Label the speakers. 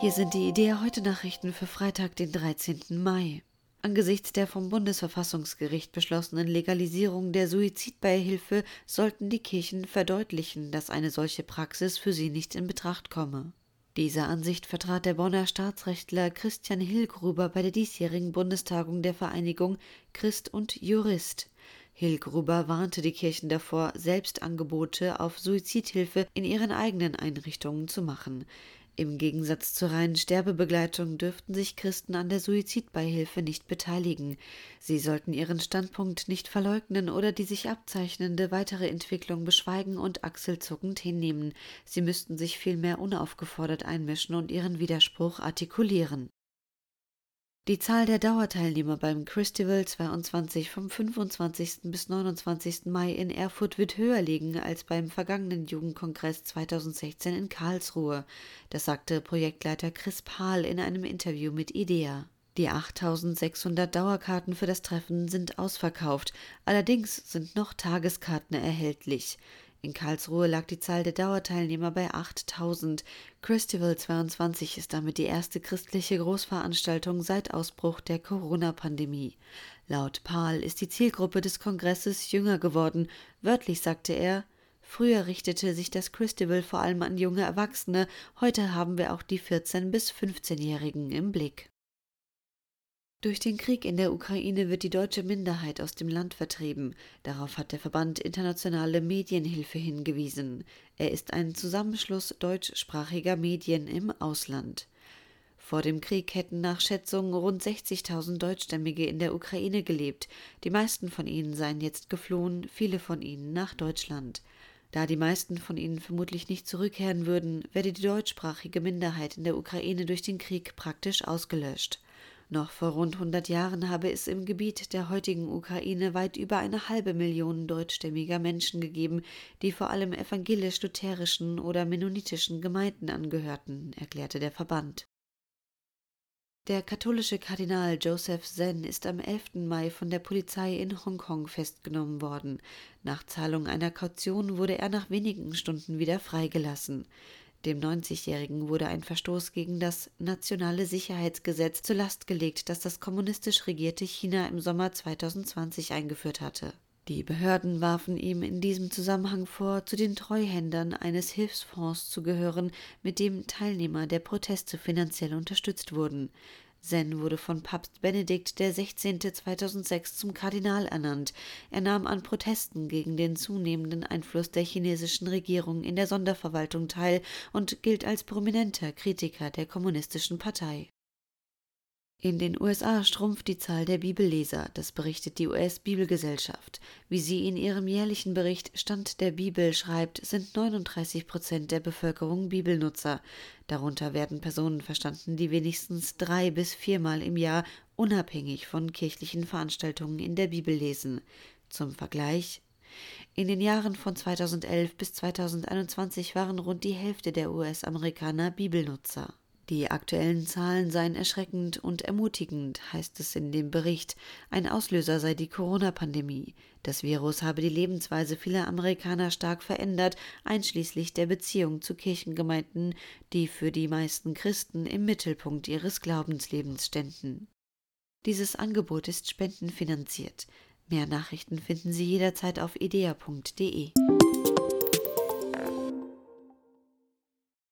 Speaker 1: Hier sind die Idee heute Nachrichten für Freitag, den 13. Mai. Angesichts der vom Bundesverfassungsgericht beschlossenen Legalisierung der Suizidbeihilfe sollten die Kirchen verdeutlichen, dass eine solche Praxis für sie nicht in Betracht komme. Diese Ansicht vertrat der Bonner Staatsrechtler Christian Hillgruber bei der diesjährigen Bundestagung der Vereinigung Christ und Jurist. Hillgruber warnte die Kirchen davor, selbst Angebote auf Suizidhilfe in ihren eigenen Einrichtungen zu machen. Im Gegensatz zur reinen Sterbebegleitung dürften sich Christen an der Suizidbeihilfe nicht beteiligen. Sie sollten ihren Standpunkt nicht verleugnen oder die sich abzeichnende weitere Entwicklung beschweigen und achselzuckend hinnehmen. Sie müssten sich vielmehr unaufgefordert einmischen und ihren Widerspruch artikulieren. Die Zahl der Dauerteilnehmer beim Christival 22 vom 25. bis 29. Mai in Erfurt wird höher liegen als beim vergangenen Jugendkongress 2016 in Karlsruhe. Das sagte Projektleiter Chris Pahl in einem Interview mit IDEA. Die 8600 Dauerkarten für das Treffen sind ausverkauft, allerdings sind noch Tageskarten erhältlich. In Karlsruhe lag die Zahl der Dauerteilnehmer bei 8000. Christival 22 ist damit die erste christliche Großveranstaltung seit Ausbruch der Corona-Pandemie. Laut Pahl ist die Zielgruppe des Kongresses jünger geworden. Wörtlich sagte er, Früher richtete sich das Christival vor allem an junge Erwachsene, heute haben wir auch die 14- bis 15-Jährigen im Blick. Durch den Krieg in der Ukraine wird die deutsche Minderheit aus dem Land vertrieben. Darauf hat der Verband Internationale Medienhilfe hingewiesen. Er ist ein Zusammenschluss deutschsprachiger Medien im Ausland. Vor dem Krieg hätten nach Schätzungen rund 60.000 Deutschstämmige in der Ukraine gelebt. Die meisten von ihnen seien jetzt geflohen, viele von ihnen nach Deutschland. Da die meisten von ihnen vermutlich nicht zurückkehren würden, werde die deutschsprachige Minderheit in der Ukraine durch den Krieg praktisch ausgelöscht. Noch vor rund 100 Jahren habe es im Gebiet der heutigen Ukraine weit über eine halbe Million deutschstämmiger Menschen gegeben, die vor allem evangelisch-lutherischen oder mennonitischen Gemeinden angehörten, erklärte der Verband. Der katholische Kardinal Joseph Zen ist am 11. Mai von der Polizei in Hongkong festgenommen worden. Nach Zahlung einer Kaution wurde er nach wenigen Stunden wieder freigelassen. Dem 90-Jährigen wurde ein Verstoß gegen das nationale Sicherheitsgesetz zur Last gelegt, das das kommunistisch regierte China im Sommer 2020 eingeführt hatte. Die Behörden warfen ihm in diesem Zusammenhang vor, zu den Treuhändern eines Hilfsfonds zu gehören, mit dem Teilnehmer der Proteste finanziell unterstützt wurden. Zen wurde von Papst Benedikt XVI. 2006 zum Kardinal ernannt. Er nahm an Protesten gegen den zunehmenden Einfluss der chinesischen Regierung in der Sonderverwaltung teil und gilt als prominenter Kritiker der Kommunistischen Partei. In den USA schrumpft die Zahl der Bibelleser, das berichtet die US-Bibelgesellschaft. Wie sie in ihrem jährlichen Bericht Stand der Bibel schreibt, sind 39 Prozent der Bevölkerung Bibelnutzer. Darunter werden Personen verstanden, die wenigstens drei bis viermal im Jahr unabhängig von kirchlichen Veranstaltungen in der Bibel lesen. Zum Vergleich in den Jahren von 2011 bis 2021 waren rund die Hälfte der US-Amerikaner Bibelnutzer. Die aktuellen Zahlen seien erschreckend und ermutigend, heißt es in dem Bericht. Ein Auslöser sei die Corona-Pandemie. Das Virus habe die Lebensweise vieler Amerikaner stark verändert, einschließlich der Beziehung zu Kirchengemeinden, die für die meisten Christen im Mittelpunkt ihres Glaubenslebens ständen. Dieses Angebot ist spendenfinanziert. Mehr Nachrichten finden Sie jederzeit auf idea.de.